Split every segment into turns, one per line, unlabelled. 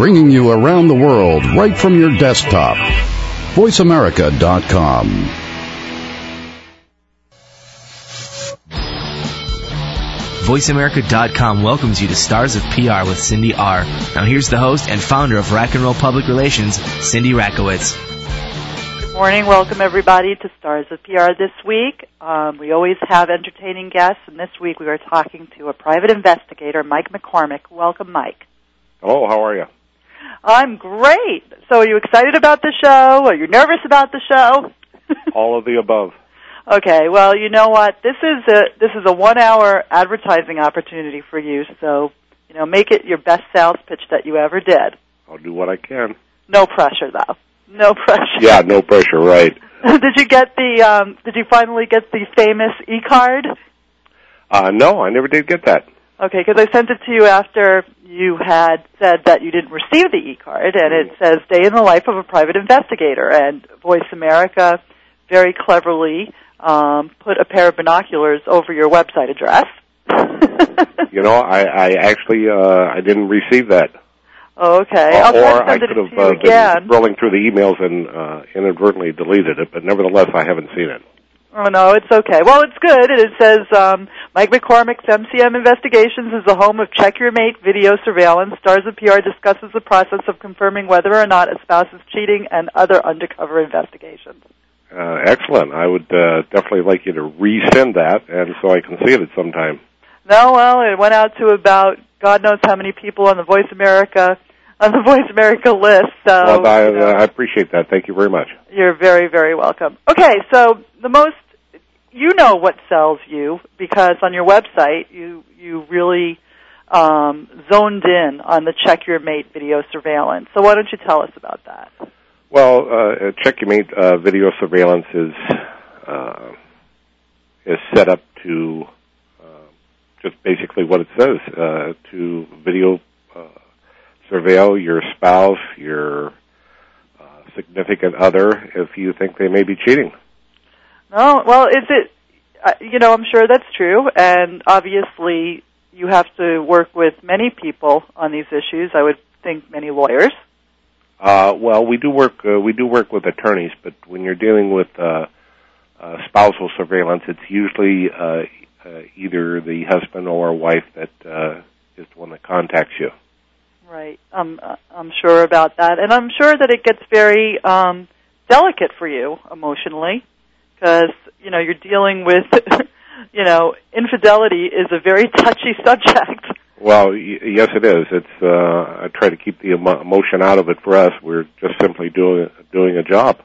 bringing you around the world right from your desktop. VoiceAmerica.com.
VoiceAmerica.com welcomes you to Stars of PR with Cindy R. Now here's the host and founder of Rack and Roll Public Relations, Cindy Rakowitz.
Good morning. Welcome everybody to Stars of PR this week. Um, we always have entertaining guests, and this week we are talking to a private investigator, Mike McCormick. Welcome, Mike.
Hello. How are you?
I'm great. So, are you excited about the show? Are you nervous about the show?
All of the above.
Okay, well, you know what? This is a this is a one hour advertising opportunity for you. So, you know, make it your best sales pitch that you ever did.
I'll do what I can.
No pressure, though. No pressure.
Yeah, no pressure. Right.
did you get the? Um, did you finally get the famous e card?
Uh, no, I never did get that.
Okay, because I sent it to you after you had said that you didn't receive the e card, and it says "Day in the Life of a Private Investigator," and Voice America very cleverly um, put a pair of binoculars over your website address.
You know, I, I actually uh, I didn't receive that.
Okay,
Uh, or I could have uh,
again.
been scrolling through the emails and uh, inadvertently deleted it, but nevertheless, I haven't seen it.
Oh no, it's okay. Well, it's good. It says um, Mike McCormick's MCM Investigations is the home of Check Your Mate video surveillance. Stars of PR discusses the process of confirming whether or not a spouse is cheating and other undercover investigations.
Uh, excellent. I would uh, definitely like you to resend that, and so I can see it at some time.
No, well, it went out to about God knows how many people on the Voice America on the Voice America list. So
well, I,
you know,
I appreciate that. Thank you very much.
you're very, very welcome. Okay, so the most you know what sells you because on your website you you really um, zoned in on the check your mate video surveillance. So why don't you tell us about that?
Well, uh, Check Your Mate uh, video surveillance is uh, is set up to uh, just basically what it says uh, to video surveil your spouse, your uh, significant other, if you think they may be cheating.
No, well, is it? Uh, you know, I'm sure that's true, and obviously you have to work with many people on these issues. I would think many lawyers.
Uh, well, we do work uh, we do work with attorneys, but when you're dealing with uh, uh, spousal surveillance, it's usually uh, uh, either the husband or wife that uh, is the one that contacts you.
Right. I'm I'm sure about that, and I'm sure that it gets very um, delicate for you emotionally, because you know you're dealing with, you know, infidelity is a very touchy subject.
Well, y- yes, it is. It's uh, I try to keep the emo- emotion out of it for us. We're just simply doing doing a job.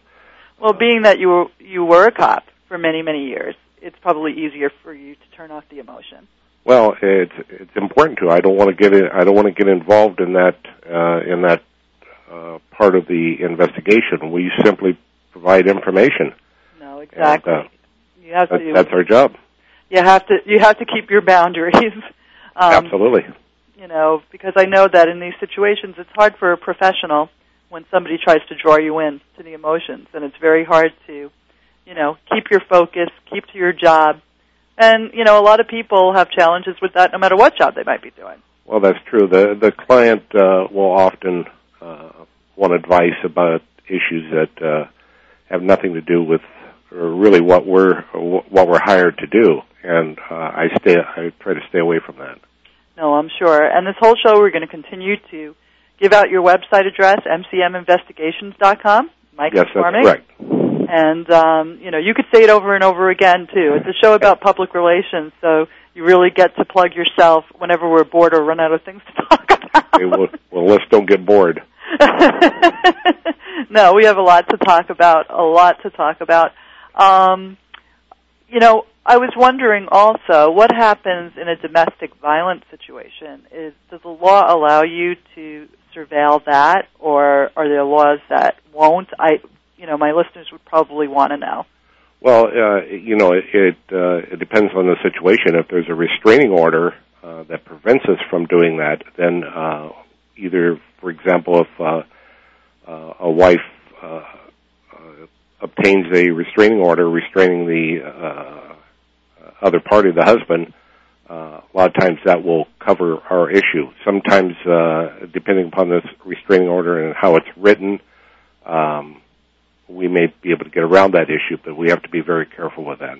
Well, being that you were, you were a cop for many many years, it's probably easier for you to turn off the emotion.
Well, it's it's important to. I don't want to get in, I don't want to get involved in that uh, in that uh, part of the investigation. We simply provide information.
No, exactly.
And, uh,
you have
That,
to.
that's our job.
you have to. You have to keep your boundaries. Um,
Absolutely.
you know, because I know that in these situations it's hard for a professional when somebody tries to draw you in to the emotions and it's very hard to, you know, keep your focus, keep to your job. And, you know, a lot of people have challenges with that no matter what job they might be doing.
Well, that's true. The the client uh, will often uh, want advice about issues that uh, have nothing to do with or really what we're what we're hired to do, and uh, I stay I try to stay away from that.
No, I'm sure. And this whole show we're going to continue to give out your website address, mcminvestigations.com. Mike
yes, that's correct.
And um, you know, you could say it over and over again too. It's a show about public relations, so you really get to plug yourself whenever we're bored or run out of things to talk about.
Okay, well, well, let's don't get bored.
no, we have a lot to talk about. A lot to talk about. Um, you know, I was wondering also what happens in a domestic violence situation. Is does the law allow you to surveil that, or are there laws that won't? I, you know, my listeners would probably want to know.
Well, uh, you know, it it, uh, it depends on the situation. If there's a restraining order uh, that prevents us from doing that, then uh, either, for example, if uh, uh, a wife uh, uh, obtains a restraining order restraining the uh, other party, the husband, uh, a lot of times that will cover our issue. Sometimes, uh, depending upon this restraining order and how it's written, um, we may be able to get around that issue, but we have to be very careful with that.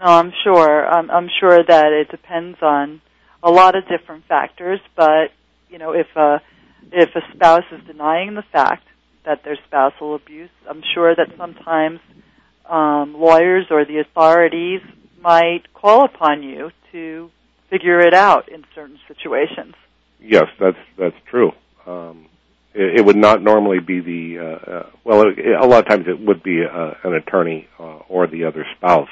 No, I'm sure. I'm, I'm sure that it depends on a lot of different factors, but you know, if a if a spouse is denying the fact that there's spousal abuse, I'm sure that sometimes um, lawyers or the authorities might call upon you to figure it out in certain situations.
Yes, that's that's true. Um, it, would not normally be the uh, uh, well. It, a lot of times it would be uh, an attorney uh, or the other spouse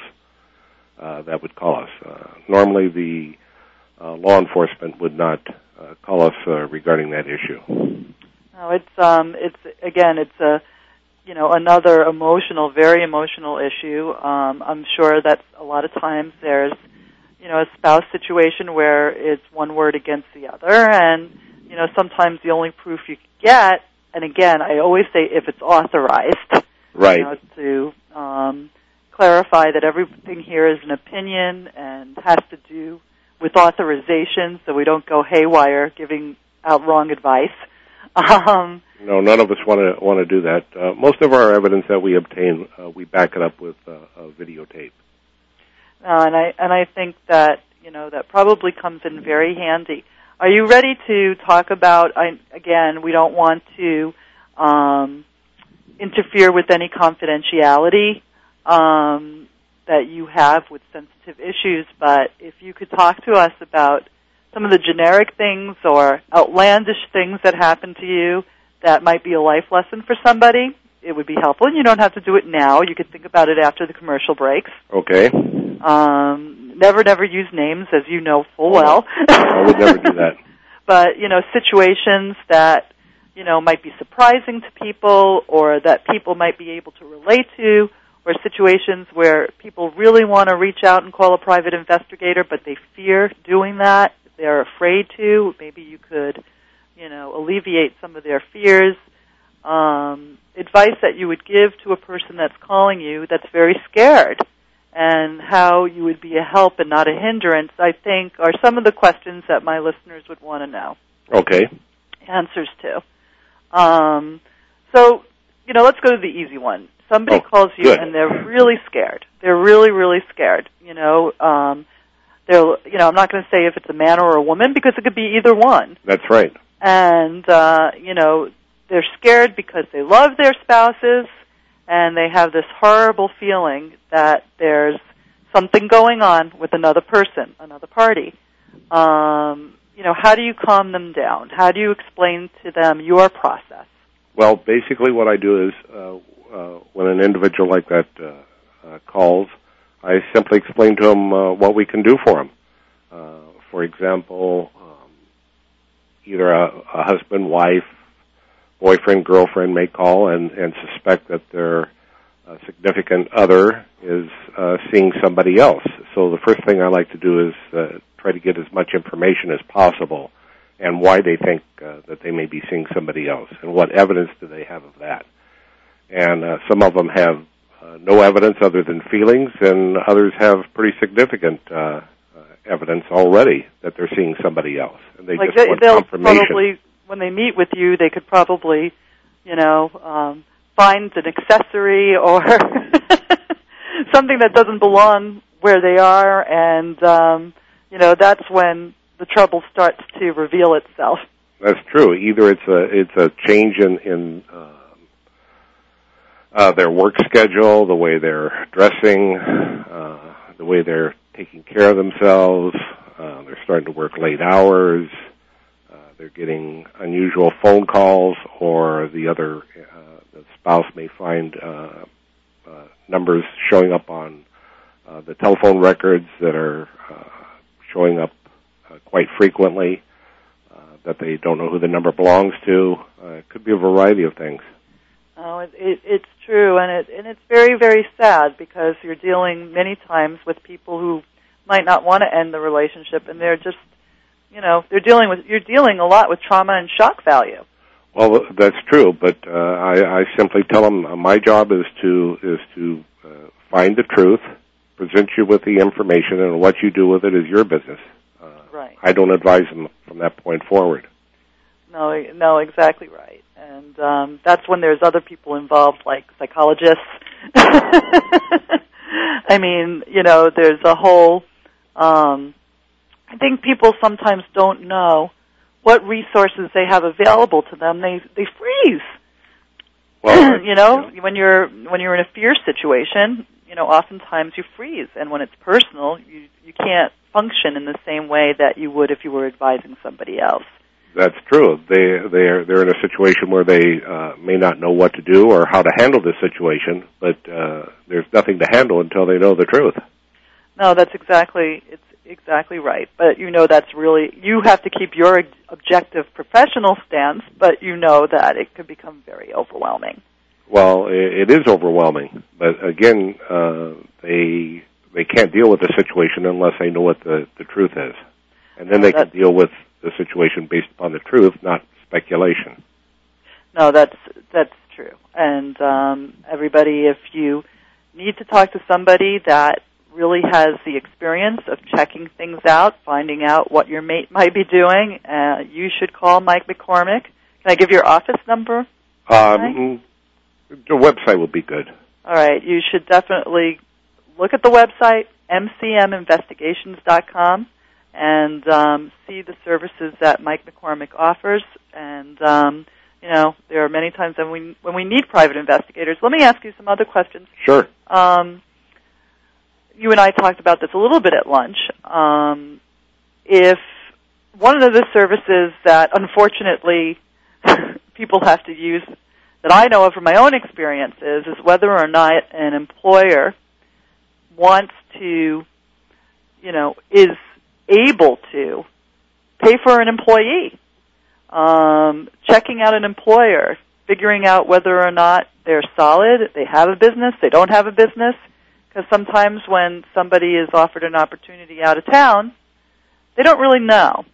uh, that would call us. Uh, normally, the uh, law enforcement would not uh, call us uh, regarding that issue.
No, it's um, it's again, it's a you know another emotional, very emotional issue. Um, I'm sure that a lot of times there's you know a spouse situation where it's one word against the other, and you know sometimes the only proof you get, and again, I always say if it's authorized,
Right.
you know, to um, clarify that everything here is an opinion and has to do with authorization, so we don't go haywire giving out wrong advice. Um,
No, none of us want to want to do that. Uh, most of our evidence that we obtain, uh, we back it up with uh, a videotape.
Uh, and I and I think that you know that probably comes in very handy. Are you ready to talk about? I, again, we don't want to um, interfere with any confidentiality um, that you have with sensitive issues, but if you could talk to us about some of the generic things or outlandish things that happen to you that might be a life lesson for somebody, it would be helpful. And you don't have to do it now. You could think about it after the commercial breaks.
Okay,
Um, never, never use names, as you know full well.
I would never do that.
but you know, situations that you know might be surprising to people, or that people might be able to relate to, or situations where people really want to reach out and call a private investigator, but they fear doing that. They're afraid to. Maybe you could, you know, alleviate some of their fears. Um, advice that you would give to a person that's calling you that's very scared and how you would be a help and not a hindrance, I think, are some of the questions that my listeners would want to know
Okay,
answers to. Um, so, you know, let's go to the easy one. Somebody
Oh,
calls you
good.
and they're really scared. They're really, really scared. You know, um, they're, you know, I'm not going to say if it's a man or a woman because it could be either one.
that's right.
And, uh, you know, they're scared because they love their spouses and they have this horrible feeling that there's something going on with another person, another party. Um, you know, how do you calm them down? How do you explain to them your process?
Well, basically, what I do is uh, uh, when an individual like that uh, uh, calls, I simply explain to him uh, what we can do for him. Uh, for example, um, either a, a husband, wife, boyfriend, girlfriend may call and, and suspect that their uh, significant other is uh, seeing somebody else. So the first thing I like to do is uh, try to get as much information as possible and why they think uh, that they may be seeing somebody else and what evidence do they have of that. And uh, some of them have uh, no evidence other than feelings, and others have pretty significant uh, uh, evidence already that they're seeing somebody else, and they
like
just
they,
want
they'll
confirmation.
probably, when they meet with you, they could probably, you know, um, find an accessory or something that doesn't belong where they are, and um, you know, that's when the trouble starts to reveal itself.
That's true. Either it's a it's a change in in um, uh, their work schedule, the way they're dressing, uh, the way they're taking care of themselves. Uh, they're starting to work late hours. Uh, they're getting unusual phone calls, or the other uh, the spouse may find uh, uh, numbers showing up on uh, the telephone records that are uh, showing up uh, quite frequently uh, that they don't know who the number belongs to. Uh, it could be a variety of things.
Oh, it, it, it's true, and it and it's very very sad because you're dealing many times with people who might not want to end the relationship, and they're just, you know, they're dealing with you're dealing a lot with trauma and shock value.
Well, that's true, but uh, I, I simply tell them uh, my job is to is to uh, find the truth present you with the information, and what you do with it is your business. Uh,
Right.
I don't advise them from that point forward.
No, no, exactly right. And um, that's when there's other people involved, like psychologists. I mean, you know, there's a whole. Um, I think people sometimes don't know what resources they have available to them. They they freeze.
Well,
you know, when you're when you're in a fear situation, you know, oftentimes you freeze, and when it's personal, you you can't function in the same way that you would if you were advising somebody else.
That's true. They they're they're in a situation where they uh, may not know what to do or how to handle this situation, but uh, there's nothing to handle until they know the truth.
No, that's exactly it's exactly right. But you know that's really you have to keep your objective professional stance, but you know that it could become very overwhelming.
Well, it, is overwhelming, but again, uh, they they can't deal with the situation unless they know what the the truth is, and then
No,
they can deal with the situation based upon the truth, not speculation.
No, that's that's true. And um, everybody, if you need to talk to somebody that really has the experience of checking things out, finding out what your mate might be doing, uh, you should call Mike McCormick. Can I give your office number?
Um, the website will be good.
All right, you should definitely look at the website mcminvestigations.com and um, see the services that Mike McCormick offers. And um, you know, there are many times when we when we need private investigators. Let me ask you some other questions.
Sure.
Um, you and I talked about this a little bit at lunch. Um, if one of the services that unfortunately people have to use that I know of from my own experiences is whether or not an employer wants to, you know, is able to pay for an employee. Um, checking out an employer, figuring out whether or not they're solid, they have a business, they don't have a business. Because sometimes when somebody is offered an opportunity out of town, they don't really know.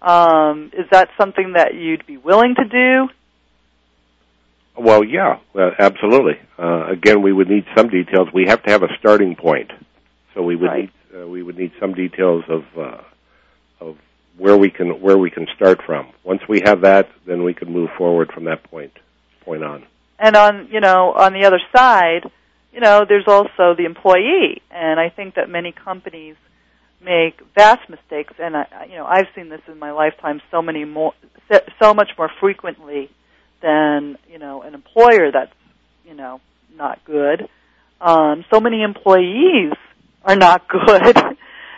Um, is that something that you'd be willing to do?
Well, yeah, well, absolutely. Uh, again, we would need some details. We have to have a starting point, so we would
Right.
need uh, we would need some details of uh, of where we can where we can start from. Once we have that, then we can move forward from that point point on.
And on, you know, on the other side, you know, there's also the employee. And I think that many companies make vast mistakes. And I, you know, I've seen this in my lifetime so many more, so much more frequently than, you know, an employer that's, you know, not good. Um, so many employees are not good.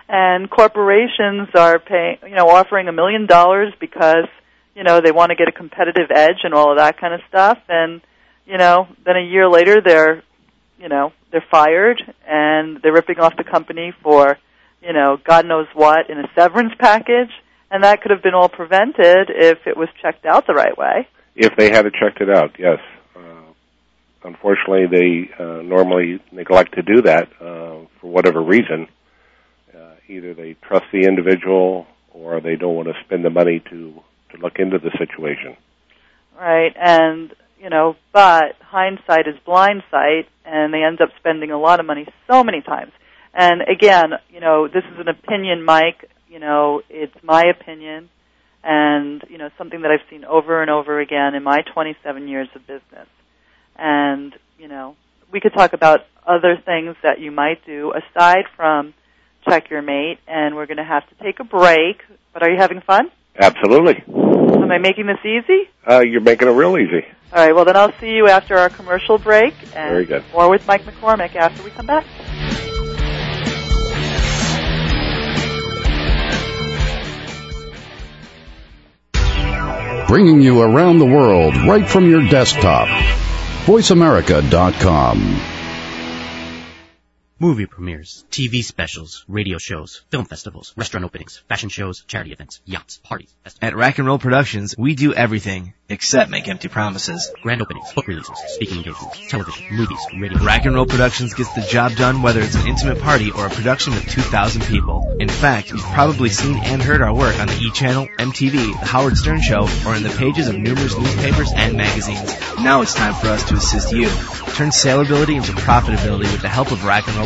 And corporations are paying, you know, offering a million dollars because, you know, they want to get a competitive edge and all of that kind of stuff. And, you know, then a year later they're, you know, they're fired and they're ripping off the company for, you know, God knows what in a severance package. And that could have been all prevented if it was checked out the right way.
If they had checked it out, yes. Uh, unfortunately, they uh, normally neglect to do that uh, for whatever reason. Uh, either they trust the individual or they don't want to spend the money to to look into the situation.
Right. And, you know, but hindsight is blindsight and they end up spending a lot of money so many times. And again, you know, this is an opinion, Mike. You know, it's my opinion and, you know, something that I've seen over and over again in my 27 years of business. And, you know, we could talk about other things that you might do aside from check your mate and we're going to have to take a break. But are you having fun?
Absolutely.
Am I making this easy?
Uh, you're making it real easy.
All right, well then I'll see you after our commercial break and
Very good.
more with Mike McCormick after we come back.
Bringing you around the world right from your desktop. VoiceAmerica.com.
Movie premieres, TV specials, radio shows, film festivals, restaurant openings, fashion shows, charity events, yachts, parties, festivals.
At Rack and Roll Productions, we do everything. except make empty promises.
Grand openings, book releases, speaking engagements, television, movies, radio.
Rack and Roll Productions gets the job done whether it's an intimate party or a production with 2,000 people. In fact, you've probably seen and heard our work on the E! Channel, MTV, The Howard Stern Show, or in the pages of numerous newspapers and magazines. Now it's time for us to assist you. Turn saleability into profitability with the help of Rack and Roll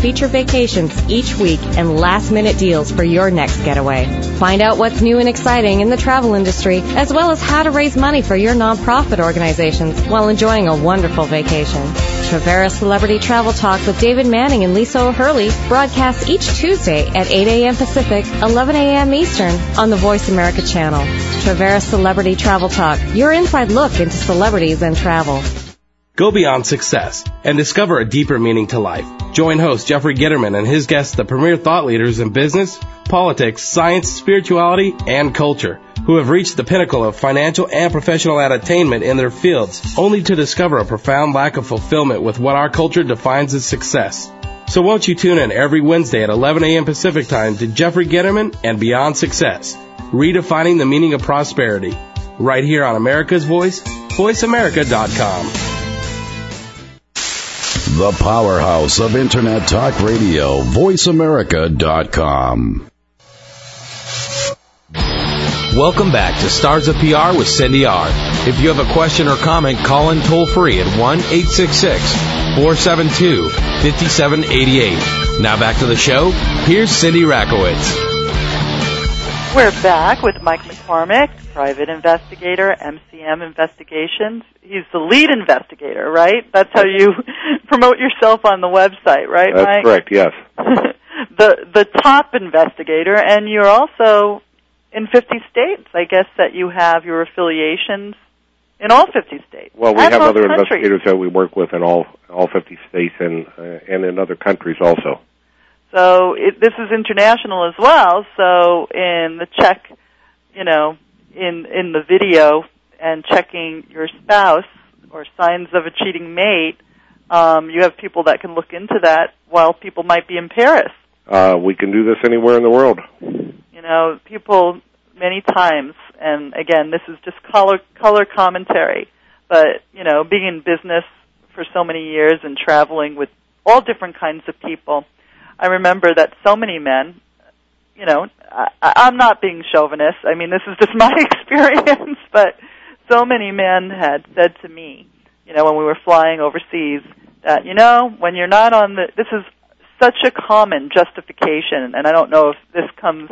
feature vacations each week and last-minute deals for your next getaway. Find out what's new and exciting in the travel industry, as well as how to raise money for your nonprofit organizations while enjoying a wonderful vacation. Traveris Celebrity Travel Talk with David Manning and Lisa O'Hurley broadcasts each Tuesday at 8 a.m. Pacific, 11 a.m. Eastern on the Voice America channel. Traveris Celebrity Travel Talk, your inside look into celebrities and travel.
Go beyond success and discover a deeper meaning to life. Join host Jeffrey Gitterman and his guests, the premier thought leaders in business, politics, science, spirituality, and culture, who have reached the pinnacle of financial and professional attainment in their fields, only to discover a profound lack of fulfillment with what our culture defines as success. So won't you tune in every Wednesday at 11 a.m. Pacific Time to Jeffrey Gitterman and Beyond Success, redefining the meaning of prosperity, right here on America's Voice, voiceamerica.com.
The powerhouse of Internet Talk Radio, voiceamerica.com.
Welcome back to Stars of PR with Cindy R. If you have a question or comment, call in toll free at 1 866 472 5788. Now back to the show. Here's Cindy Rakowitz.
We're back with Mike McCormick, private investigator, MCM Investigations. He's the lead investigator, right? That's how you promote yourself on the website, right,
That's
Mike?
correct, yes.
the the top investigator, and you're also in 50 states. I guess that you have your affiliations in all 50 states.
Well, we have other
countries.
investigators that we work with in all all 50 states and uh, and in other countries also.
So it, this is international as well. So in the check, you know, in in the video and checking your spouse or signs of a cheating mate, um, you have people that can look into that while people might be in Paris.
Uh, we can do this anywhere in the world.
You know, people many times, and again, this is just color color commentary. But you know, being in business for so many years and traveling with all different kinds of people, I remember that so many men. You know, I, I'm not being chauvinist. I mean, this is just my experience. But so many men had said to me, you know, when we were flying overseas, that you know, when you're not on the, this is such a common justification, and I don't know if this comes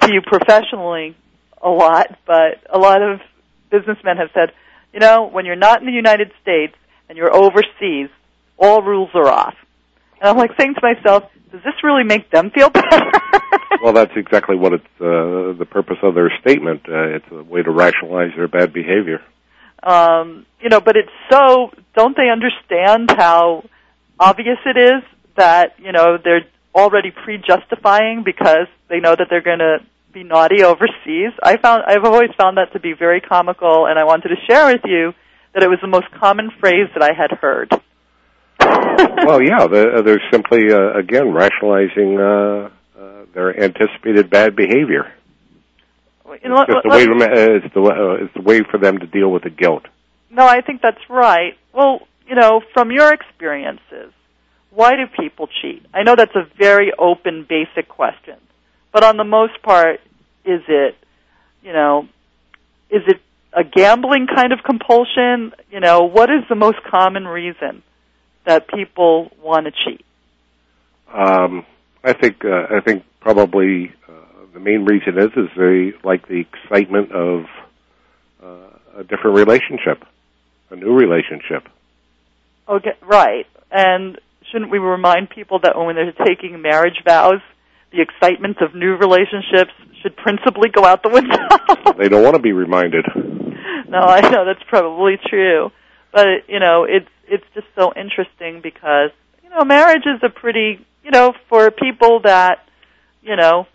to you professionally a lot, but a lot of businessmen have said, you know, when you're not in the United States and you're overseas, all rules are off. And I'm like saying to myself, does this really make them feel better?
Well, that's exactly what it's uh, the purpose of their statement. Uh, it's a way to rationalize their bad behavior.
um, you know, but it's so, don't they understand how obvious it is that, you know, they're already pre-justifying because they know that they're going to be naughty overseas. I found, I've always found that to be very comical and I wanted to share with you that it was the most common phrase that I had heard.
well, yeah, they're, they're simply uh, again rationalizing uh, uh, their anticipated bad behavior.
You know,
It's
let-
way. Uh, it's the uh, it's the way for them to deal with the guilt.
No, I think that's right. Well, you know, from your experiences, why do people cheat? I know that's a very open, basic question, but on the most part, is it, you know, is it a gambling kind of compulsion? You know, what is the most common reason that people want to cheat?
Um, I think uh, I think probably uh, the main reason is is they like the excitement of uh, a different relationship, a new relationship.
Okay, right. And shouldn't we remind people that when they're taking marriage vows, the excitement of new relationships should principally go out the window?
they don't want to be reminded.
No, I know that's probably true. But you know, it's it's just so interesting because you know, marriage is a pretty you know, for people that you know,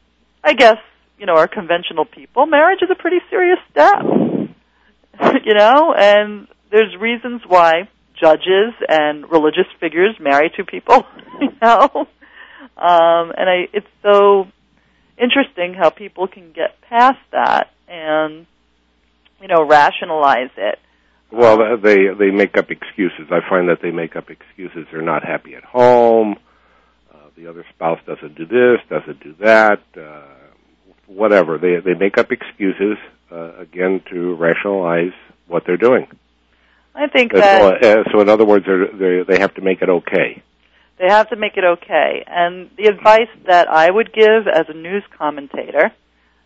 I guess, you know, are conventional people, marriage is a pretty serious step. you know, and there's reasons why judges and religious figures marry two people, you know. Um and I it's so interesting how people can get past that and you know, rationalize it.
Well, they they make up excuses. I find that they make up excuses. They're not happy at home. Uh, the other spouse doesn't do this, doesn't do that. Uh, whatever. They they make up excuses uh, again to rationalize what they're doing.
I think
that. Uh, so, in other words, they they have to make it okay.
They have to make it okay. And the advice that I would give as a news commentator,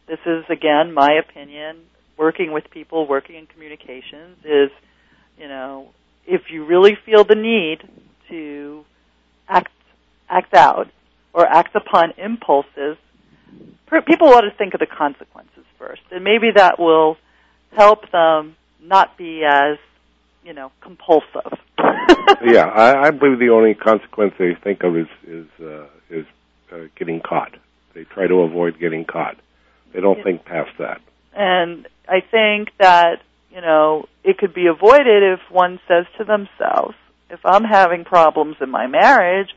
this is again my opinion, working with people, working in communications is, you know, if you really feel the need to act act out or act upon impulses, people ought to think of the consequences first, and maybe that will help them not be as you know compulsive.
yeah, I, I believe the only consequence they think of is is uh, is uh, getting caught. They try to avoid getting caught. They don't yeah. think past that.
And I think that you know it could be avoided if one says to themselves, if I'm having problems in my marriage,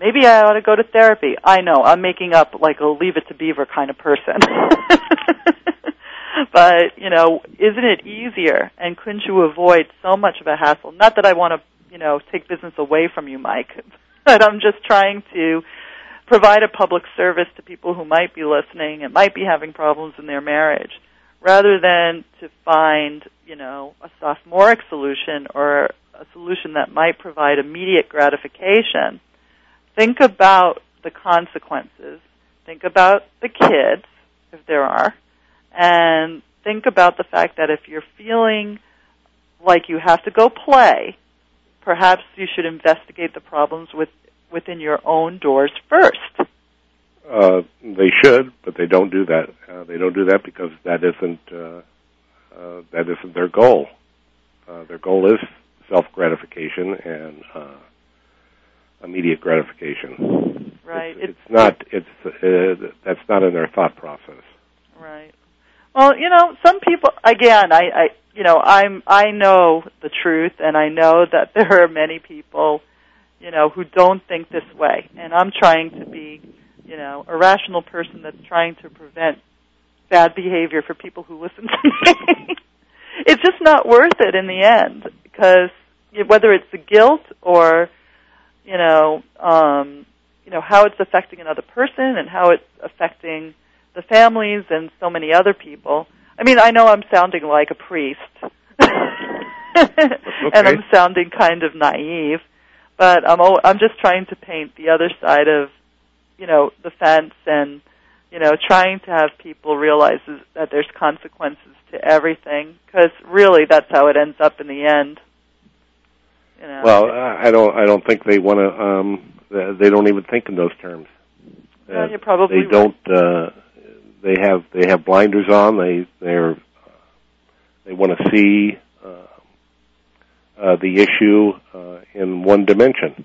maybe I ought to go to therapy. I know I'm making up like a leave it to beaver kind of person. but, you know, isn't it easier and couldn't you avoid so much of a hassle? Not that I want to, you know, take business away from you, Mike, but I'm just trying to provide a public service to people who might be listening and might be having problems in their marriage rather than to find, you know, a sophomoric solution or a solution that might provide immediate gratification think about the consequences. Think about the kids, if there are, and think about the fact that if you're feeling like you have to go play, perhaps you should investigate the problems with, within your own doors first.
Uh, they should, but they don't do that. Uh, they don't do that because that isn't uh, uh, that isn't their goal. Uh, their goal is self gratification and uh, immediate gratification.
Right.
It's, it's not. It's uh, that's not in their thought process.
Right. Well, you know, some people. Again, I, I, you know, I'm. I know the truth, and I know that there are many people, you know, who don't think this way, and I'm trying to be, you know, a rational person that's trying to prevent bad behavior for people who listen to me. it's just not worth it in the end because whether it's the guilt or you know, um, you know how it's affecting another person and how it's affecting the families and so many other people. I mean, I know I'm sounding like a priest,
okay.
and I'm sounding kind of naive, but I'm I'm just trying to paint the other side of, you know, the fence and, you know, trying to have people realize that there's consequences to everything because really that's how it ends up in the end. You know.
Well, I don't. I don't think they want to. Um, they don't even think in those terms.
Uh, you're probably
they don't. Uh, they have they have blinders on. They they're they want to see uh, uh, the issue uh, in one dimension.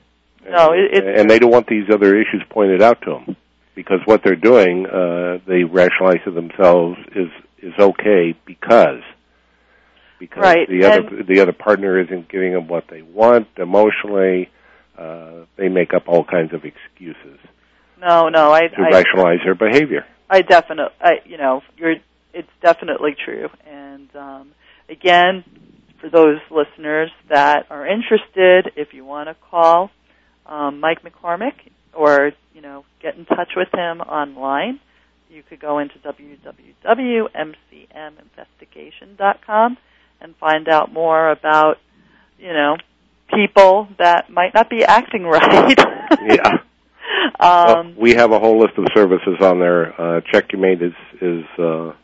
No, it,
and they don't want these other issues pointed out to them because what they're doing, uh, they rationalize to themselves is is okay because because
right.
the other the other partner isn't giving them what they want emotionally. Uh, they make up all kinds of excuses.
No, no, I
to I, rationalize their behavior.
I definitely, I, you know, you're. It's definitely true. And um, again, for those listeners that are interested, if you want to call um, Mike McCormick or you know get in touch with him online, you could go into www.mcminvestigation.com and find out more about, you know, people that might not be acting right.
yeah.
Um,
well, we have a whole list of services on there. Uh, Checkmate is is uh, is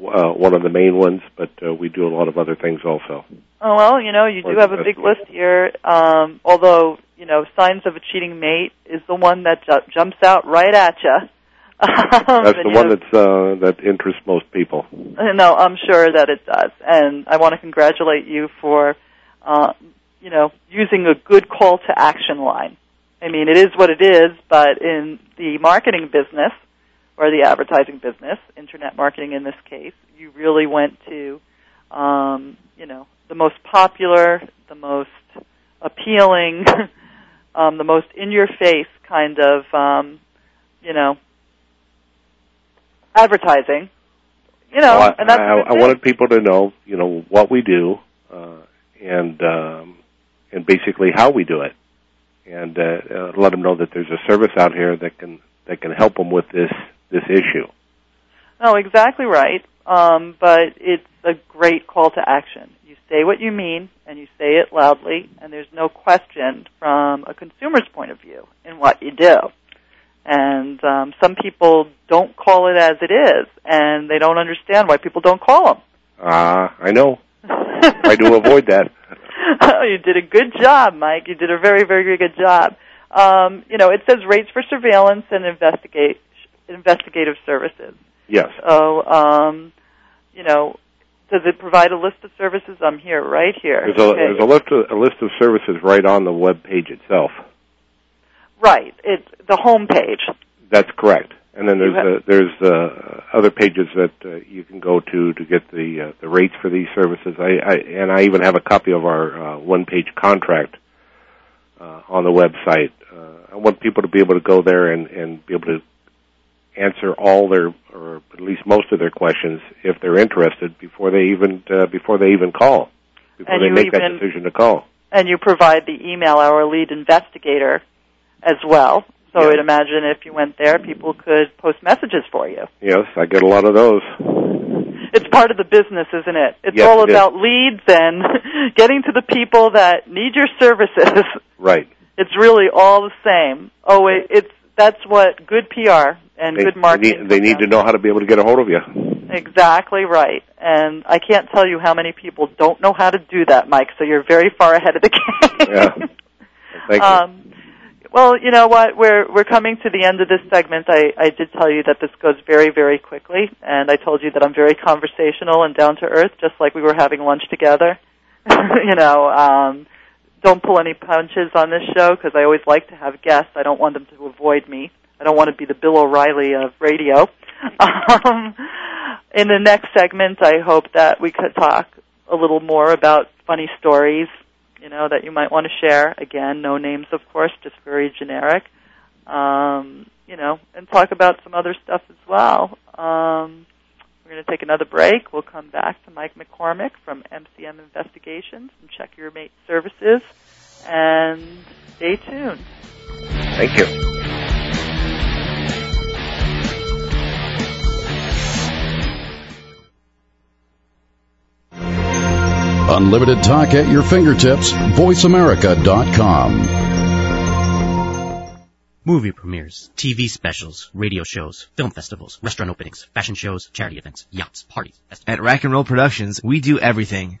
uh, one of the main ones, but uh, we do a lot of other things also.
Oh well, you know, you do have a big list here. Um, although you know, signs of a cheating mate is the one that ju- jumps out right at you. Um,
That's the one know, that's uh, that interests most people.
No, I'm sure that it does, and I want to congratulate you for, uh, you know, using a good call to action line. I mean, it is what it is, but in the marketing business or the advertising business, internet marketing in this case, you really went to, um, you know, the most popular, the most appealing, um, the most in-your-face kind of, um, you know, advertising. You know,
well, I,
and that's
I, I wanted people to know, you know, what we do, uh, and um, and basically how we do it, and uh, uh, let them know that there's a service out here that can that can help them with this this issue.
Oh, exactly right. Um, but it's a great call to action. You say what you mean, and you say it loudly, and there's no question from a consumer's point of view in what you do. And um, some people don't call it as it is, and they don't understand why people don't call them.
Ah, uh, I know. I do avoid that.
oh, you did a good job, Mike. You did a very, very, very good job. Um, you know, it says rates for surveillance and investigate investigative services.
Yes.
So, um, you know, does it provide a list of services? I'm here, right here.
There's a, okay. there's a list of a list of services right on the web page itself.
Right. It's the home page.
That's correct. And then there's uh, there's uh, other pages that uh, you can go to to get the uh, the rates for these services. I, I and I even have a copy of our uh, one page contract uh, on the website. Uh, I want people to be able to go there and and be able to answer all their or at least most of their questions if they're interested before they even uh, before they even call before
and
they make
even,
that decision to call.
And you provide the email our lead investigator as well. So
yes.
I'd imagine if you went there, people could post messages for you.
Yes, I get a lot of those.
It's part of the business, isn't it? It's
yes,
all
it
about leads and getting to the people that need your services.
Right.
It's really all the same. Oh, it, it's that's what good PR and
they,
good marketing.
They need, they need to know how to be able to get a hold of you.
Exactly right. And I can't tell you how many people don't know how to do that, Mike. So you're very far ahead of the game.
yeah. Thank you.
Um, well, you know what? We're we're coming to the end of this segment. I, I did tell you that this goes very very quickly, and I told you that I'm very conversational and down to earth, just like we were having lunch together. you know, um, don't pull any punches on this show because I always like to have guests. I don't want them to avoid me. I don't want to be the Bill O'Reilly of radio. Um, in the next segment, I hope that we could talk a little more about funny stories, you know, that you might want to share. Again, no names, of course, just very generic. Um, you know, and talk about some other stuff as well. Um, we're going to take another break. We'll come back to Mike McCormick from MCM Investigations and Check Your Mate Services. And stay tuned.
Thank you.
Unlimited talk at your fingertips. VoiceAmerica.com.
Movie premieres, TV specials, radio shows, film festivals, restaurant openings, fashion shows, charity events, yachts, parties.
At Rack and Roll Productions, we do everything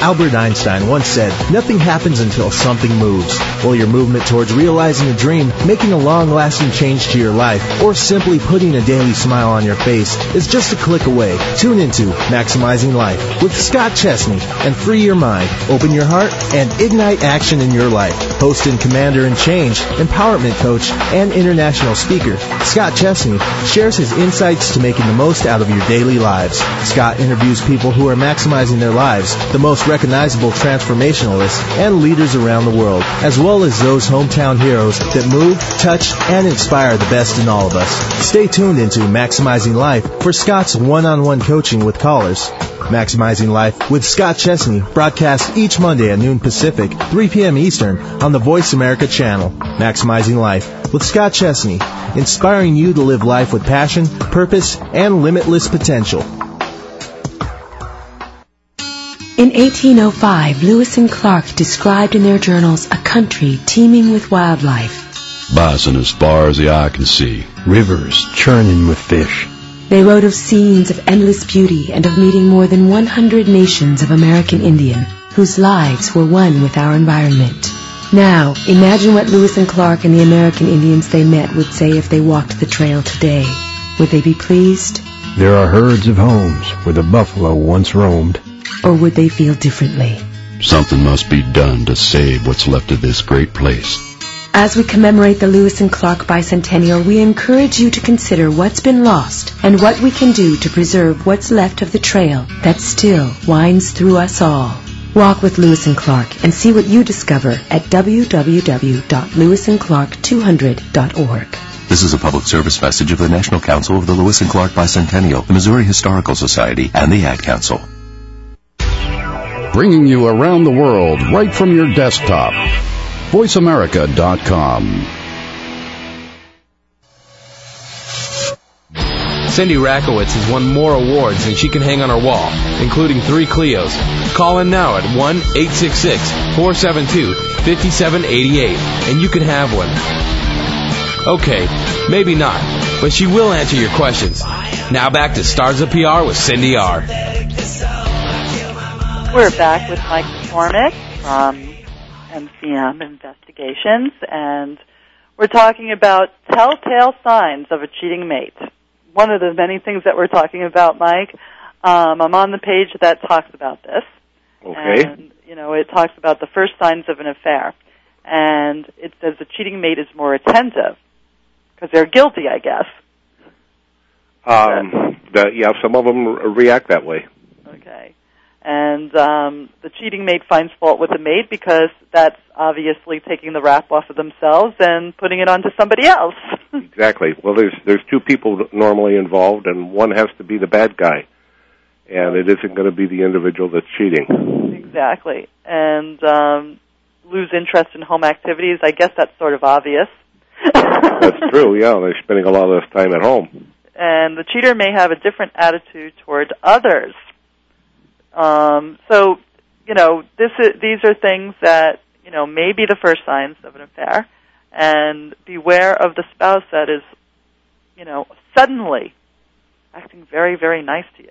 Albert Einstein once said, nothing happens until something moves. Well, your movement towards realizing a dream, making a long-lasting change to your life, or simply putting a daily smile on your face is just a click away. Tune into Maximizing Life with Scott Chesney and free your mind, open your heart, and ignite action in your life. Host and commander in change, empowerment coach, and international speaker, Scott Chesney shares his insights to making the most out of your daily lives. Scott interviews people who are maximizing their lives, the most recognizable transformationalists and leaders around the world, as well as those hometown heroes that move, touch, and inspire the best in all of us. Stay tuned into Maximizing Life for Scott's one-on-one coaching with callers. Maximizing Life with Scott Chesney broadcasts each Monday at noon Pacific, 3 p.m. Eastern on the Voice America channel. Maximizing Life with Scott Chesney, inspiring you to live life with passion, purpose, and limitless potential.
In 1805, Lewis and Clark described in their journals a country teeming with wildlife.
Bison as far as the eye can see.
Rivers churning with fish.
They wrote of scenes of endless beauty and of meeting more than 100 nations of American Indian whose lives were one with our environment. Now, imagine what Lewis and Clark and the American Indians they met would say if they walked the trail today. Would they be pleased?
There are herds of homes where the buffalo once roamed.
Or would they feel differently?
Something must be done to save what's left of this great place.
As we commemorate the Lewis and Clark bicentennial, we encourage you to consider what's been lost and what we can do to preserve what's left of the trail that still winds through us all. Walk with Lewis and Clark and see what you discover at www.lewisandclark200.org.
This is a public service message of the National Council of the Lewis and Clark Bicentennial, the Missouri Historical Society, and the Ad Council.
Bringing you around the world right from your desktop. VoiceAmerica.com.
Cindy Rakowitz has won more awards than she can hang on her wall, including three Clios. Call in now at 1-866-472-5788 and you can have one. Okay, maybe not, but she will answer your questions. Now back to Stars of PR with Cindy R.
We're back with Mike McCormick from MCM Investigations, and we're talking about telltale signs of a cheating mate. One of the many things that we're talking about, Mike. Um, I'm on the page that talks about this.
Okay.
And, you know, it talks about the first signs of an affair. And it says the cheating mate is more attentive because they're guilty, I guess.
Um, the, yeah, some of them re- react that way.
Okay. And um, the cheating mate finds fault with the mate because that's obviously taking the rap off of themselves and putting it onto somebody else.
Exactly. Well, there's there's two people normally involved, and one has to be the bad guy, and it isn't going to be the individual that's cheating.
exactly. And um, lose interest in home activities. I guess that's sort of obvious.
That's true. Yeah, they're spending a lot of this time at home.
and the cheater may have a different attitude toward others. Um, so, you know, this is, these are things that you know may be the first signs of an affair, and beware of the spouse that is, you know, suddenly acting very, very nice to you,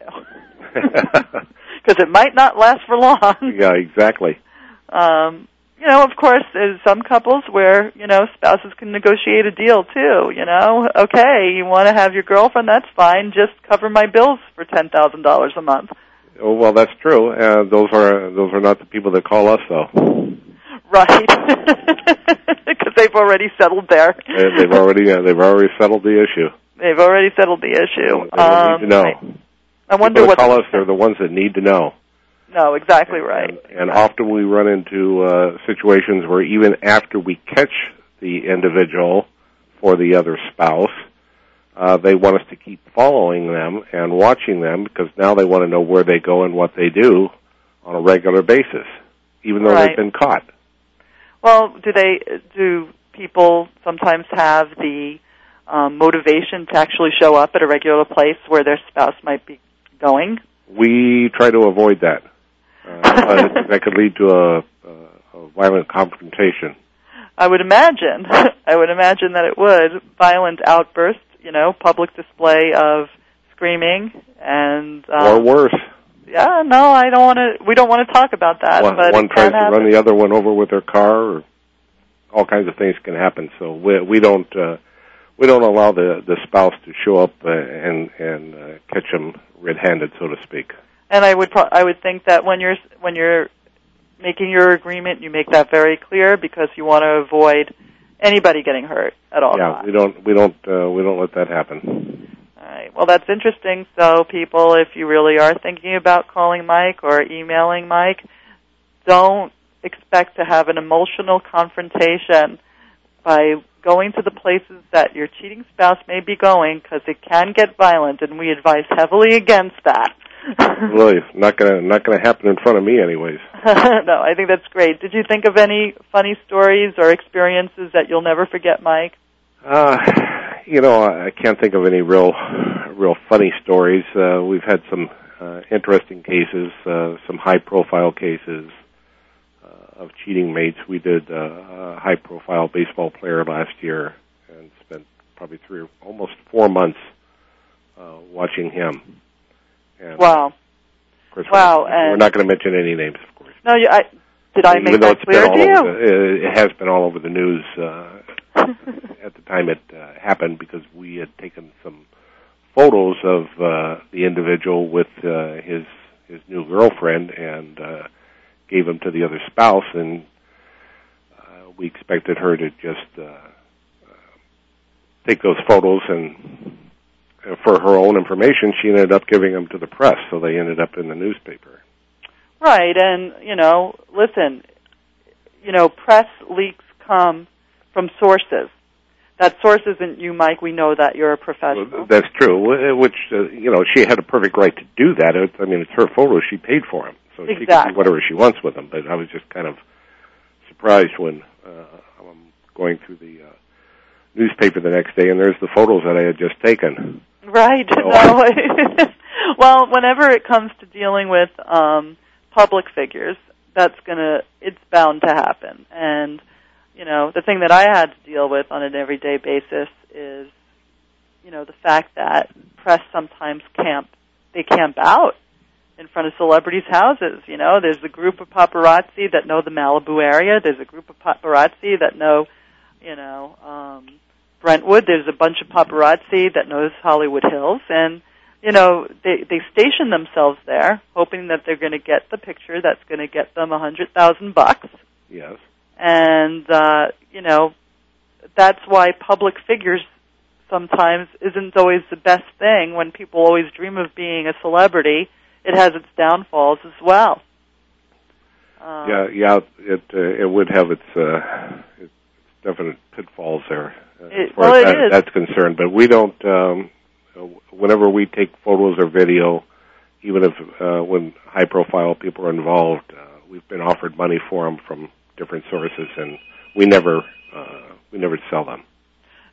because it might not last for long.
Yeah, exactly.
Um, you know, of course, there's some couples where, you know, spouses can negotiate a deal too, you know. Okay, you want to have your girlfriend, that's fine, just cover my bills for $10,000 a month.
Oh, well, that's true. Uh, those are those are not the people that call us, though.
Right. Because they've already settled there.
They- They've already uh, they've already settled the issue.
They've already settled the issue.
They don't need to know.
Um, I wonder what
call us, they're the ones that need to know.
No, exactly right.
And often we run into uh, situations where even after we catch the individual for the other spouse, uh, they want us to keep following them and watching them because now they want to know where they go and what they do on a regular basis, even though
Right.
they've been caught.
Well, do they do people sometimes have the um, motivation to actually show up at a regular place where their spouse might be going?
We try to avoid that. uh, that could lead to a, a, a violent confrontation.
I would imagine. I would imagine that it would. Violent outbursts, you know, public display of screaming and um,
or worse.
Yeah, no, I don't want to. We don't want to talk about that.
One,
but
one tries to
happen.
run the other one over with their car, or all kinds of things can happen. So we we don't uh, we don't allow the the spouse to show up uh, and and uh, catch them red-handed, so to speak.
And I would pro- I would think that when you're when you're making your agreement, you make that very clear because you want to avoid anybody getting hurt at all
yeah,
times.
we don't we don't uh, we don't let that happen.
Right. Well, that's interesting. So, people, if you really are thinking about calling Mike or emailing Mike, don't expect to have an emotional confrontation by going to the places that your cheating spouse may be going because it can get violent, and we advise heavily against that.
really, not gonna not gonna happen in front of me, anyways.
no, I think that's great. Did you think of any funny stories or experiences that you'll never forget, Mike?
Uh, you know, I can't think of any real, real funny stories. Uh, we've had some uh, interesting cases, uh, some high-profile cases uh, of cheating mates. We did uh, a high-profile baseball player last year and spent probably three, or almost four months uh, watching him. And,
wow.
Of course,
wow.
We're,
and
we're not going to mention any names, of course.
No, you, I, did I make
Even though
that clear to you?
the, it has been all over the news uh, at the time it uh, happened because we had taken some photos of uh, the individual with uh, his his new girlfriend and uh, gave them to the other spouse, and uh, we expected her to just uh, take those photos and. uh, For her own information, she ended up giving them to the press, so they ended up in the newspaper.
Right, and you know, listen, you know, press leaks come from sources. That source isn't you, Mike. We know that you're a professional.
That's true. Which uh, you know, she had a perfect right to do that. It, I mean, it's her photos. She paid for them, so she can do whatever she wants with them. But I was just kind of surprised when uh, I'm going through the uh, newspaper the next day, and there's the photos that I had just taken.
Right.
Oh.
No. well, whenever it comes to dealing with um, public figures, that's gonna it's bound to happen. And you know, the thing that I had to deal with on an everyday basis is, you know, the fact that press sometimes camp they camp out in front of celebrities' houses. You know, there's a group of paparazzi that know the Malibu area. There's a group of paparazzi that know, you know, um, Brentwood. There's a bunch of paparazzi that knows Hollywood Hills, and you know they they station themselves there, hoping that they're going to get the picture that's going to get them a hundred thousand bucks.
Yes.
And uh, you know that's why public figures sometimes isn't always the best thing. When people always dream of being a celebrity, it has its downfalls as well. Um,
yeah, yeah. It uh, it would have its uh, its definite pitfalls there uh, as
It-
far
well,
as that,
is.
concerned. But we don't. Um, whenever we take photos or video, even if uh, when high profile people are involved, uh, we've been offered money for them from different sources, and we never uh, we never sell them.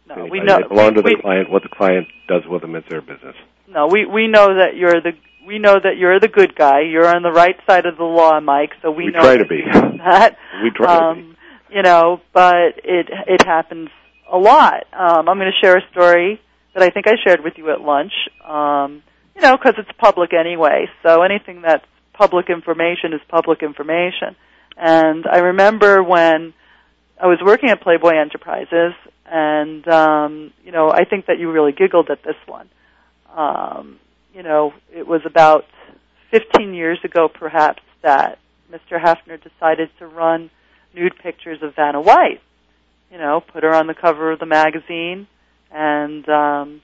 No,
Anybody.
we know.
They belong to the
we-
client. What the client does with them, it's their business.
No, we we know that you're the we know that you're the good guy. You're on the right side of the law, Mike. So we,
We
know
try to be.
that.
We try to
um, You know, but it it happens a lot. Um, I'm going to share a story that I think I shared with you at lunch. Um, you know, because it's public anyway. So anything that's public information is public information. And I remember when I was working at Playboy Enterprises, and um, you know, I think that you really giggled at this one. Um, you know, it was about 15 years ago, perhaps, that Mr. Hefner decided to run nude pictures of Vanna White. You know, put her on the cover of the magazine, and um,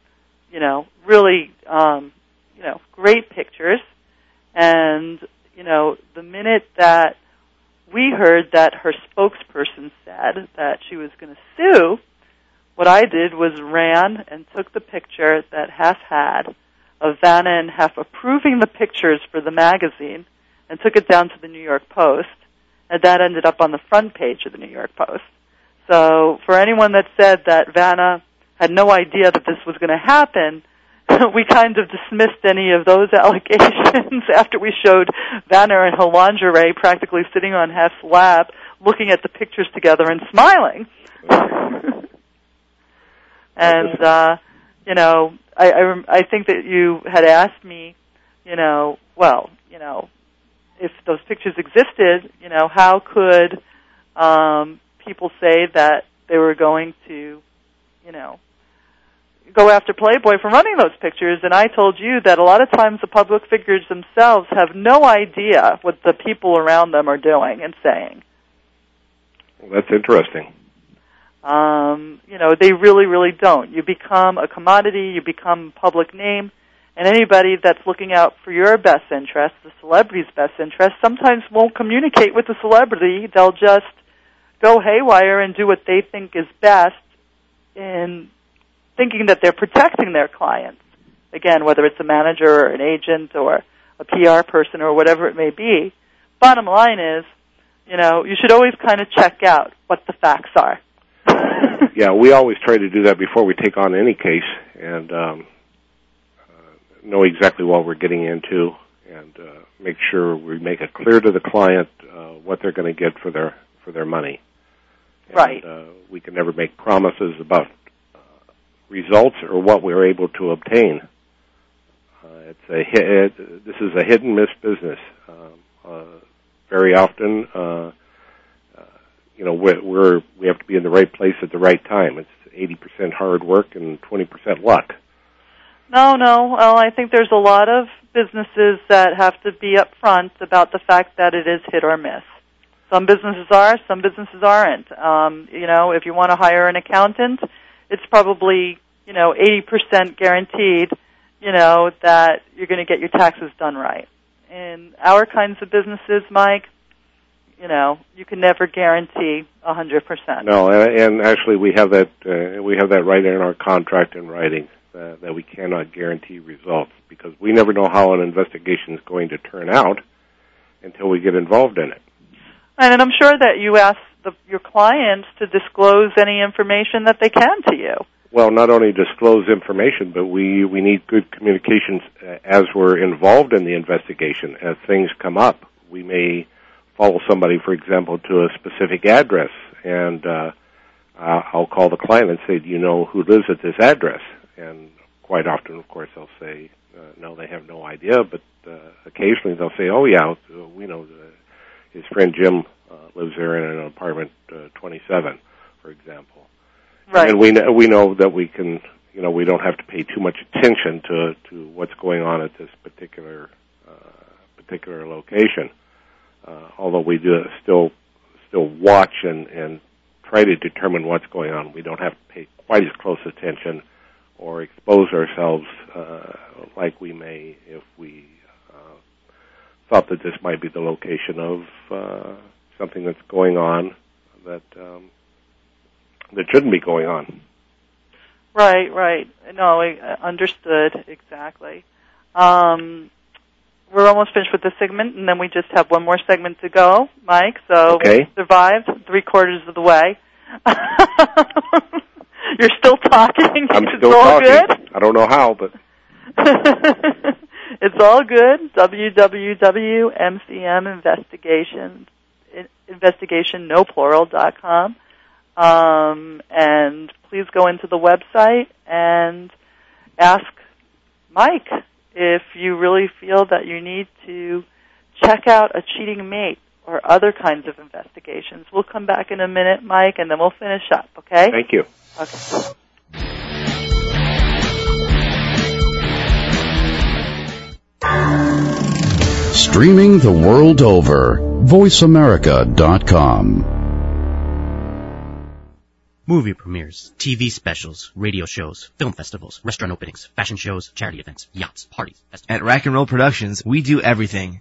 you know, really, um, you know, great pictures. And you know, the minute that we heard that her spokesperson said that she was going to sue, what I did was ran and took the picture that Hef had of Vanna and Hef approving the pictures for the magazine and took it down to the New York Post, and that ended up on the front page of the New York Post. So for anyone that said that Vanna had no idea that this was going to happen, we kind of dismissed any of those allegations after we showed Vanna in her lingerie practically sitting on Hef's lap, looking at the pictures together and smiling. and uh, you know, I, I I think that you had asked me, you know, well, you know, if those pictures existed, you know, how could um, people say that they were going to, you know, go after Playboy for running those pictures? And I told you that a lot of times the public figures themselves have no idea what the people around them are doing and saying.
Well, that's interesting.
Um, you know, they really, really don't. You become a commodity, you become a public name, and anybody that's looking out for your best interest, the celebrity's best interest, sometimes won't communicate with the celebrity. They'll just go haywire and do what they think is best in thinking that they're protecting their clients. Again, whether it's a manager or an agent or a PR person or whatever it may be. Bottom line is, you know, you should always kind of check out what the facts are.
yeah, we always try to do that before we take on any case and um, uh, know exactly what we're getting into and uh, make sure we make it clear to the client uh, what they're going to get for their for their money. And,
right.
Uh, we can never make promises about results or what we're able to obtain. Uh, it's a hit, this is a hit and miss business. Um, uh, very often, uh, you know we're, we're we have to be in the right place at the right time. It's eighty percent hard work and twenty percent luck.
No, no. Well, I think there's a lot of businesses that have to be upfront about the fact that it is hit or miss. Some businesses are, some businesses aren't. Um, you know, if you want to hire an accountant, it's probably you know eighty percent guaranteed. You know that you're going to get your taxes done right. In our kinds of businesses, Mike, you know, you can never guarantee hundred percent.
No, and, and actually, we have that uh, we have that right in our contract in writing uh, that we cannot guarantee results because we never know how an investigation is going to turn out until we get involved in it.
And I'm sure that you ask the, your clients to disclose any information that they can to you.
Well, not only disclose information, but we we need good communications uh, as we're involved in the investigation. As things come up, we may follow somebody, for example, to a specific address, and uh, I'll call the client and say, "Do you know who lives at this address?" And quite often, of course, they'll say, uh, "No, they have no idea." But uh, occasionally, they'll say, "Oh, yeah, we know uh, his friend Jim uh, lives there in an apartment uh, 27, for example."
Right.
And we know, we know that we can, you know, we don't have to pay too much attention to to what's going on at this particular uh, particular location uh, although we do still still watch and, and try to determine what's going on. We don't have to pay quite as close attention or expose ourselves uh, like we may if we thought that this might be the location of uh, something that's going on that um, that shouldn't be going on.
Right, right. No, I understood exactly. Um, we're almost finished with this segment, and then we just have one more segment to go, Mike. So
okay.
we survived three quarters of the way. You're still talking.
I'm
it's
still
all
talking.
good.
I don't know how, but
it's all good. www.mcm investigation investigation no plural dot com. Um, and please go into the website and ask Mike if you really feel that you need to check out a cheating mate or other kinds of investigations. We'll come back in a minute, Mike, and then we'll finish up, okay?
Thank you.
Okay.
Streaming the world over, voiceamerica.com.
Movie premieres, TV specials, radio shows, film festivals, restaurant openings, fashion shows, charity events, yachts, parties.
At Rack and Roll Productions, we do everything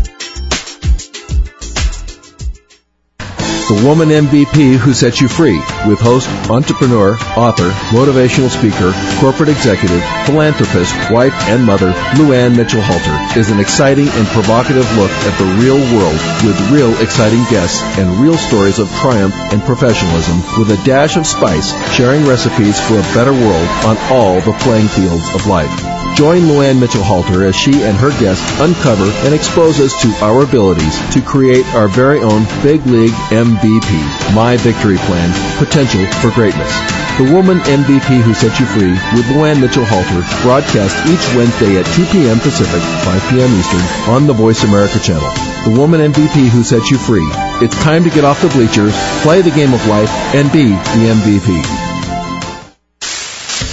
The Woman MVP Who Sets You Free with host, entrepreneur, author, motivational speaker, corporate executive, philanthropist, wife, and mother, Luann Mitchell Halter is an exciting and provocative look at the real world with real exciting guests and real stories of triumph and professionalism with a dash of spice, sharing recipes for a better world on all the playing fields of life. Join Luann Mitchell Halter as she and her guests uncover and expose us to our abilities to create our very own Big League MVP, My Victory Plan, Potential for Greatness. The Woman MVP Who Set You Free with Luann Mitchell Halter broadcast each Wednesday at 2 p.m. Pacific, 5 p.m. Eastern on the Voice America channel. The Woman MVP Who Set You Free. It's time to get off the bleachers, play the game of life, and be the MVP.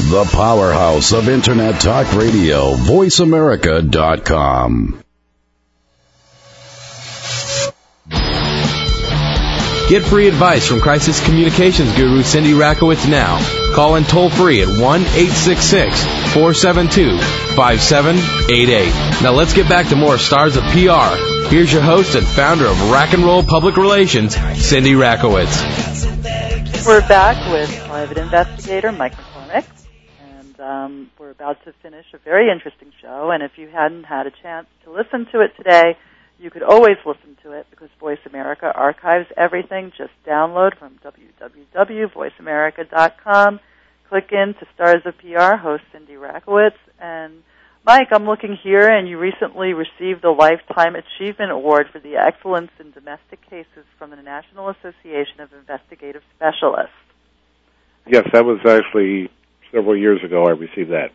The powerhouse of Internet Talk Radio, VoiceAmerica.com.
Get free advice from crisis communications guru Cindy Rakowitz now. Call in toll free at 1-866-472-5788. Now let's get back to more stars of PR. Here's your host and founder of Rack and Roll Public Relations, Cindy Rakowitz.
We're back with private investigator Mike McCormick, and um, we're about to finish a very interesting show. And if you hadn't had a chance to listen to it today, you could always listen to it because Voice America archives everything. Just download from www.voiceamerica.com. Click into Stars of PR, host Cindy Rakowitz. And Mike, I'm looking here, and you recently received the Lifetime Achievement Award for the Excellence in Domestic Cases from the National Association of Investigative Specialists.
Yes, that was actually several years ago I received that.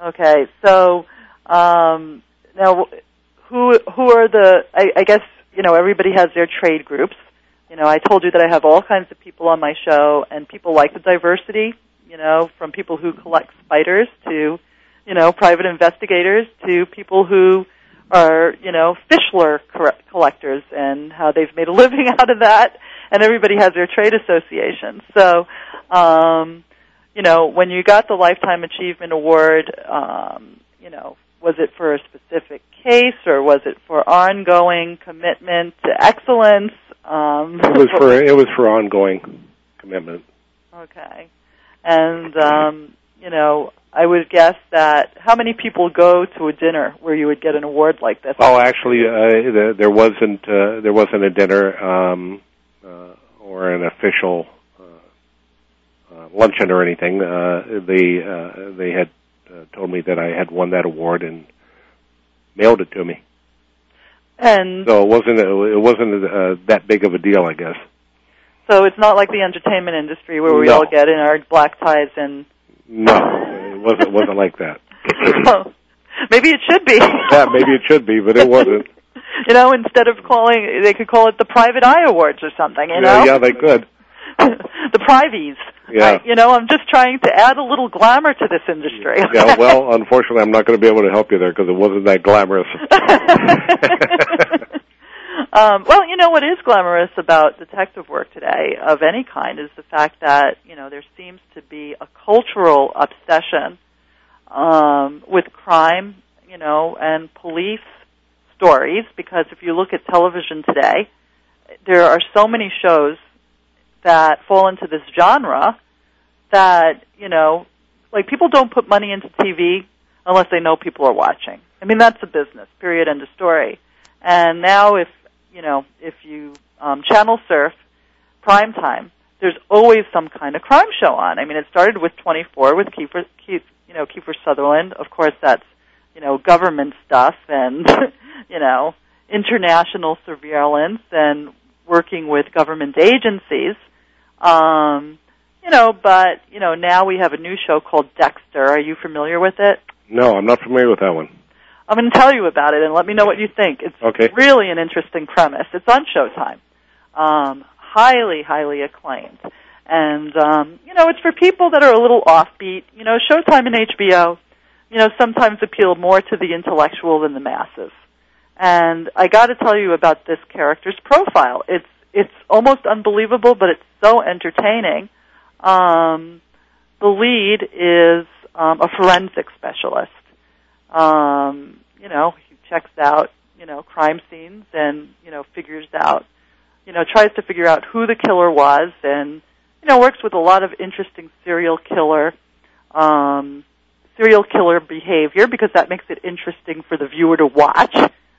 Okay, so um, now who who are the? I, I guess you know everybody has their trade groups. You know, I told you that I have all kinds of people on my show, and people like the diversity. You know, from people who collect spiders to, you know, private investigators to people who are, you know, fish lure collectors and how they've made a living out of that. And everybody has their trade association. So, um, you know, when you got the Lifetime Achievement Award, um, you know, was it for a specific case or was it for ongoing commitment to excellence? Um,
it was for it was for ongoing commitment.
Okay, and um, you know, I would guess that how many people go to a dinner where you would get an award like this?
Oh, actually, uh, there, there wasn't uh, there wasn't a dinner um, uh, or an official uh, luncheon or anything. Uh, they uh, they had uh, told me that I had won that award and mailed it to me.
And
so it wasn't it wasn't uh, that big of a deal, I guess.
So it's not like the entertainment industry where we
No.
all get in our black ties and.
No, it wasn't it wasn't like that.
Oh, maybe it should be.
yeah, maybe it should be, but it wasn't.
you know, instead of calling, they could call it the Private Eye Awards or something. You know,
yeah, yeah, they could.
the Privies.
Yeah.
You know, I'm just trying to add a little glamour to this industry.
yeah, well, unfortunately, I'm not going to be able to help you there because it wasn't that glamorous.
um, well, you know what is glamorous about detective work today of any kind is the fact that you know there seems to be a cultural obsession um, with crime, you know, and police stories. Because if you look at television today, there are so many shows that fall into this genre that you know, like people don't put money into TV unless they know people are watching. I mean, that's a business. Period. End of story. And now, if you know, if you um, channel surf prime time, there's always some kind of crime show on. I mean, it started with 24 with Kiefer, Keith, you know, Kiefer Sutherland. Of course, that's you know government stuff and you know international surveillance and working with government agencies. Um, you know, but you know now we have a new show called Dexter. Are you familiar with it?
No, I'm not familiar with that one.
I'm going to tell you about it and let me know what you think. It's
Okay.
really an interesting premise. It's on Showtime. Um, highly, highly acclaimed. And, um, you know, it's for people that are a little offbeat. You know, Showtime and HBO, you know, sometimes appeal more to the intellectual than the masses. And I gotta tell you about this character's profile. It's, it's almost unbelievable, but it's so entertaining. Um, the lead is, um, a forensic specialist um, you know, he checks out, you know, crime scenes and, you know, figures out, you know, tries to figure out who the killer was and, you know, works with a lot of interesting serial killer, um, serial killer behavior because that makes it interesting for the viewer to watch.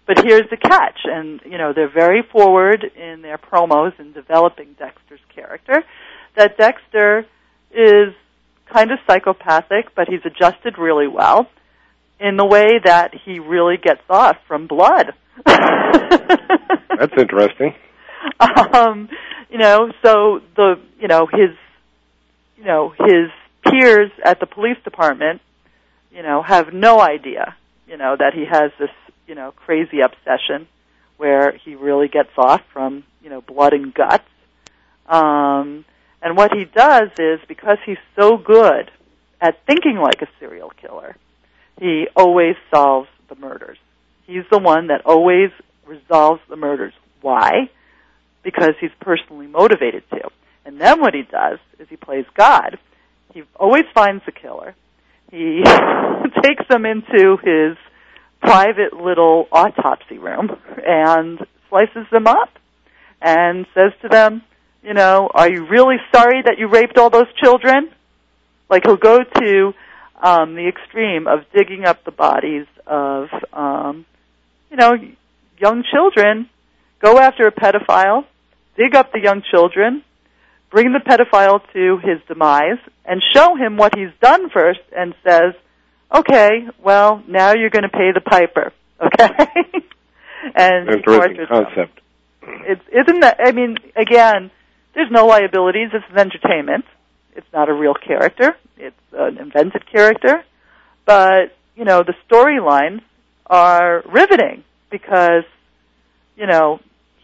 But here's the catch, and, you know, they're very forward in their promos in developing Dexter's character, that Dexter is kind of psychopathic, but he's adjusted really well in the way that he really gets off from blood.
That's interesting.
um, you know, so the you know his you know his peers at the police department, you know, have no idea, you know, that he has this you know crazy obsession where he really gets off from you know blood and guts. Um, and what he does is because he's so good at thinking like a serial killer, he always solves the murders. He's the one that always resolves the murders. Why? Because he's personally motivated to. And then what he does is he plays God. He always finds the killer. He takes them into his private little autopsy room and slices them up and says to them, you know, are you really sorry that you raped all those children? Like he'll go to um, the extreme of digging up the bodies of, um, you know, young children, go after a pedophile, dig up the young children, bring the pedophile to his demise, and show him what he's done first, and says, "Okay, well, now you're going to pay the piper." Okay, and
Interesting
them.
concept.
It's isn't that? I mean, again, there's no liabilities. This is entertainment. It's not a real character. It's an invented character. But, you know, the storylines are riveting because, you know,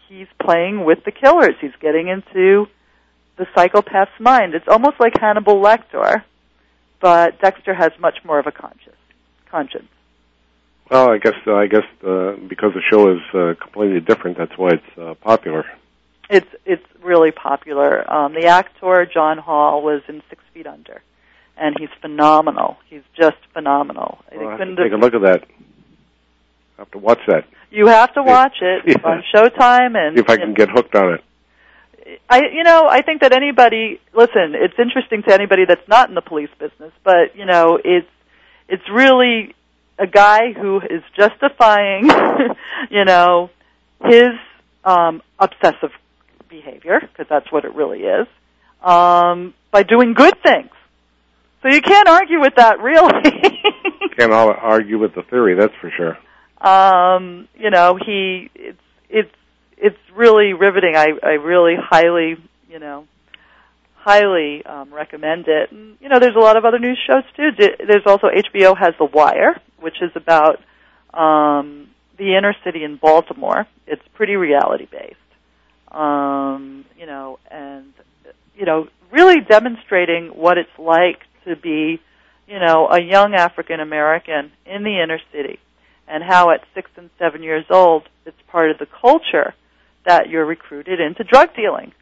he's playing with the killers. He's getting into the psychopath's mind. It's almost like Hannibal Lecter, but Dexter has much more of a conscience. Conscience.
Well, I guess uh, I guess uh, because the show is uh, completely different, that's why it's uh, popular.
It's it's really popular. Um, the actor John Hall was in Six Feet Under, and he's phenomenal. He's just phenomenal.
Well, I have to take a look at that. I have to watch that.
You have to watch it
Yeah.
on Showtime, and
See if I can get hooked on it.
I, you know, I think that anybody, listen, it's interesting to anybody that's not in the police business, but you know, it's it's really a guy who is justifying, you know, his um, obsessive behavior because that's what it really is, um, by doing good things. So you can't argue with that, really.
Can't argue with the theory, that's for sure.
um, you know, he it's it's it's really riveting. I I really highly, you know, highly um, recommend it. And, you know, there's a lot of other news shows too. There's also HBO has The Wire, which is about um, the inner city in Baltimore. It's pretty reality based. Um, you know, and you know, really demonstrating what it's like to be, you know, a young African American in the inner city and how at six and seven years old it's part of the culture that you're recruited into drug dealing.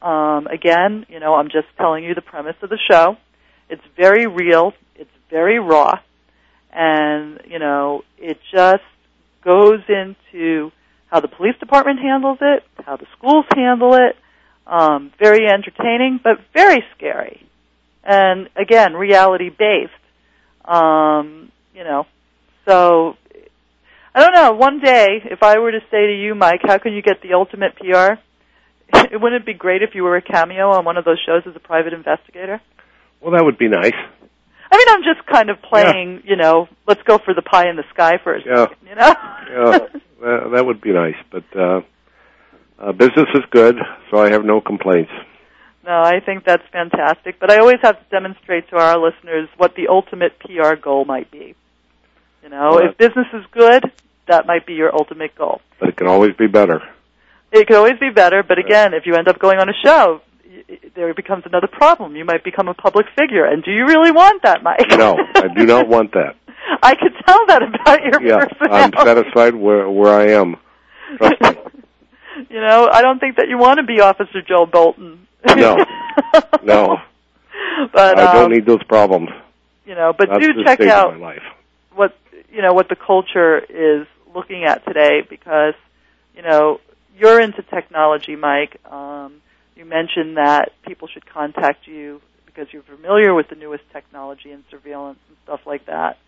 Um, again, you know, I'm just telling you the premise of the show. It's very real. It's very raw. And, you know, it just goes into how the police department handles it, how the schools handle it. Um, very entertaining, but very scary. And again, reality based. Um, you know, so I don't know. One day, if I were to say to you, Mike, how can you get the ultimate PR? wouldn't it be great if you were a cameo on one of those shows as a private investigator?
Well, that would be nice.
I mean, I'm just kind of playing, yeah. you know, let's go for the pie in the sky first.
Yeah.
You know?
Yeah, that, that would be nice. But uh, uh, business is good, so I have no complaints.
No, I think that's fantastic. But I always have to demonstrate to our listeners what the ultimate PR goal might be. You know, if business is good, that might be your ultimate goal.
But it can always be better.
It can always be better, but again, if you end up going on a show, there becomes another problem. You might become a public figure, and do you really want that, Mike?
No, I do not want that.
I could tell that about your
Yeah, I'm satisfied where where I am. Trust me.
You know, I don't think that you want to be Officer Joe Bolton.
No, no,
but
I don't
um,
need those problems.
you know, but
Not
do check out what you know what the culture is looking at today because you know you're into technology, Mike. Um, you mentioned that people should contact you because you're familiar with the newest technology and surveillance and stuff like that.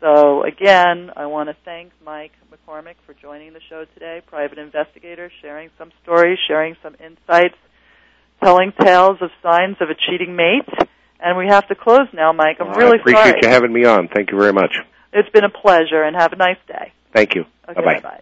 So again, I want to thank Mike McCormick for joining the show today, private investigator, sharing some stories, sharing some insights, telling tales of signs of a cheating mate. And we have to close now, Mike. I'm really
I appreciate
sorry.
you having me on. Thank you very much.
It's been a pleasure, and have a nice day.
Thank you.
Okay,
Bye bye.
bye.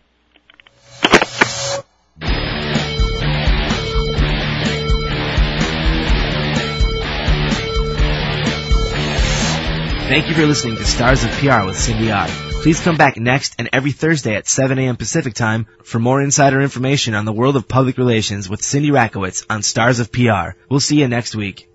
Thank you for listening to Stars of PR with Cindy R. Please come back next and every Thursday at 7 a.m. Pacific Time for more insider information on the world of public relations with Cindy Rakowitz on Stars of PR. We'll see you next week.